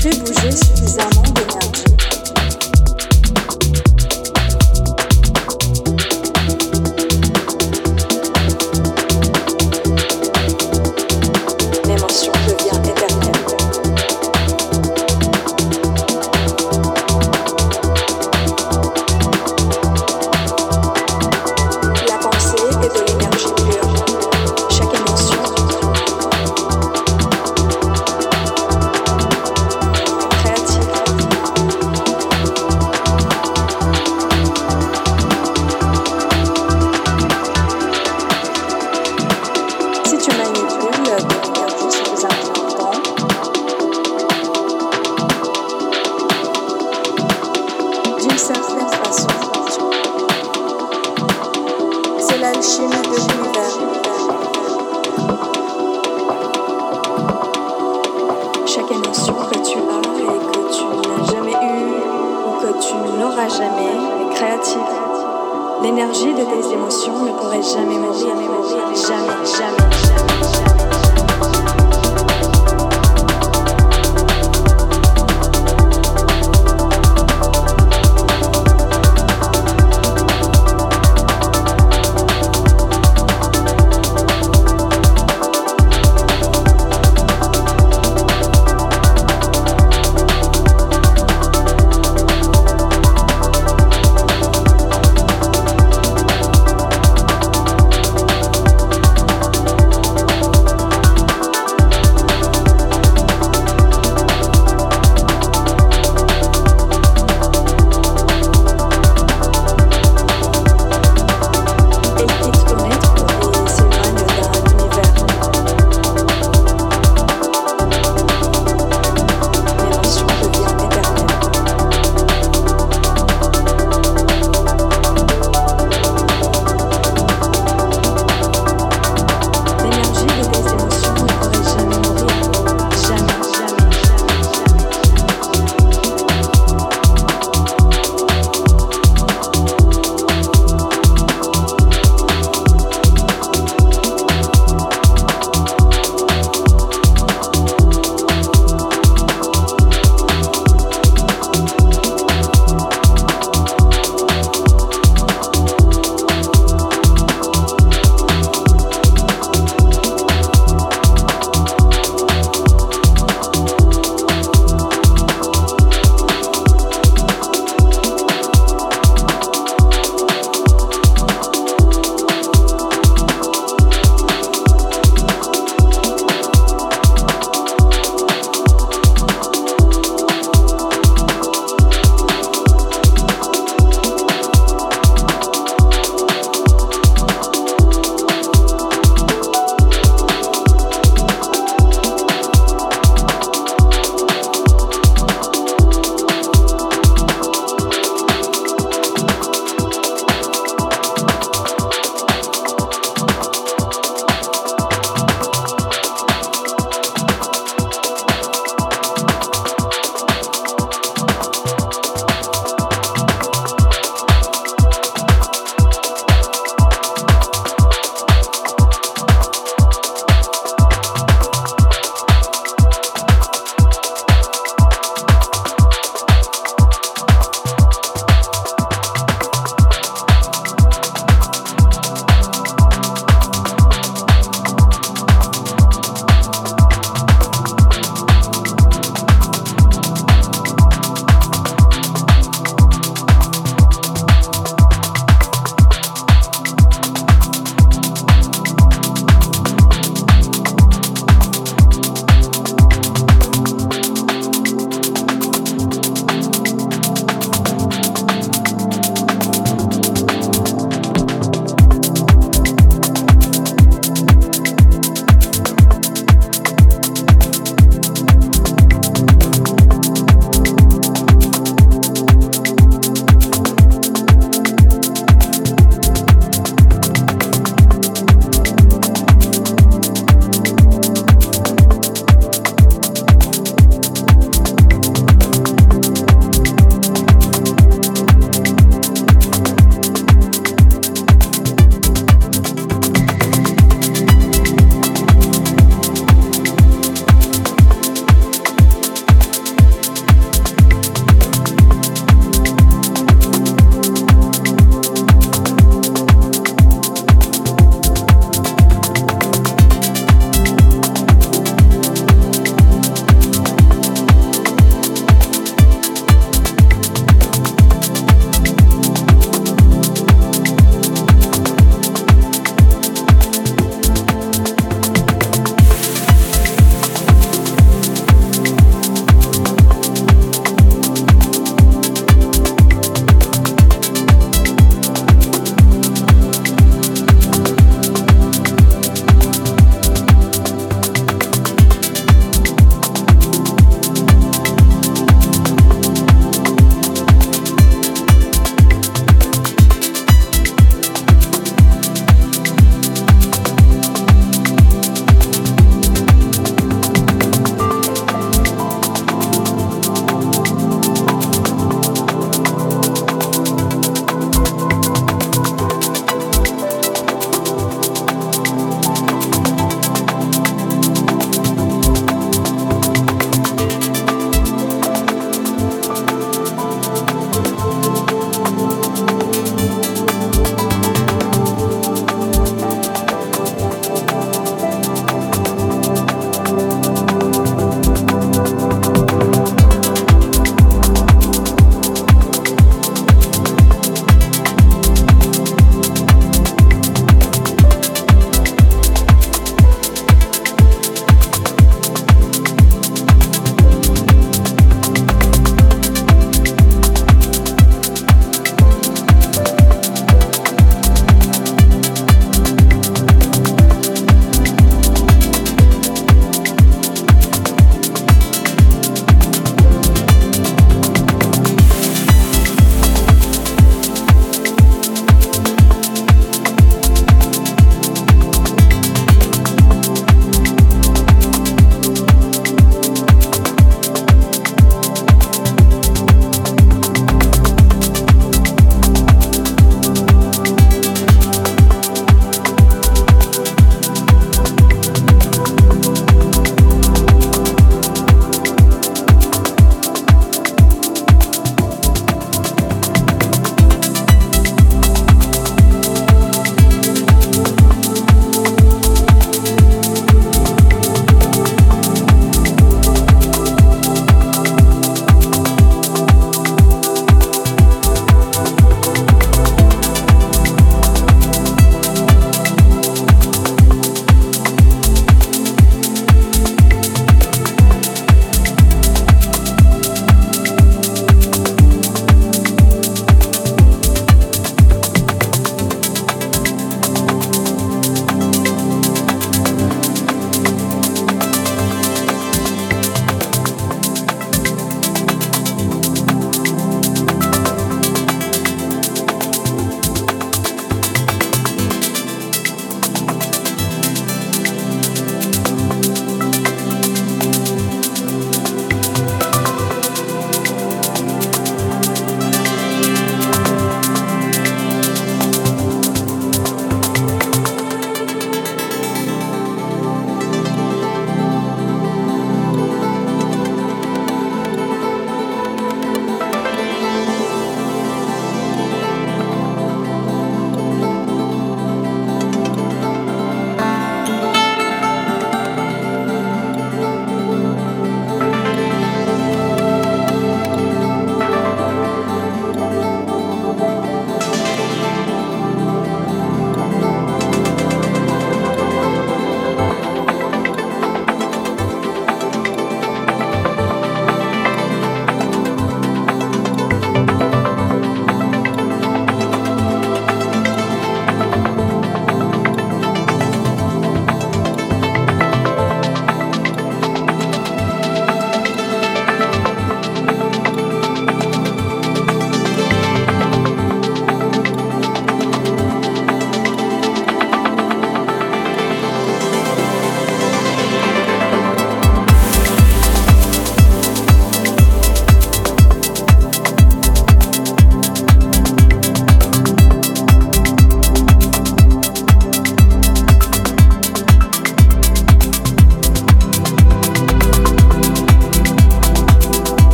fait bouger suffisamment de d'énergie,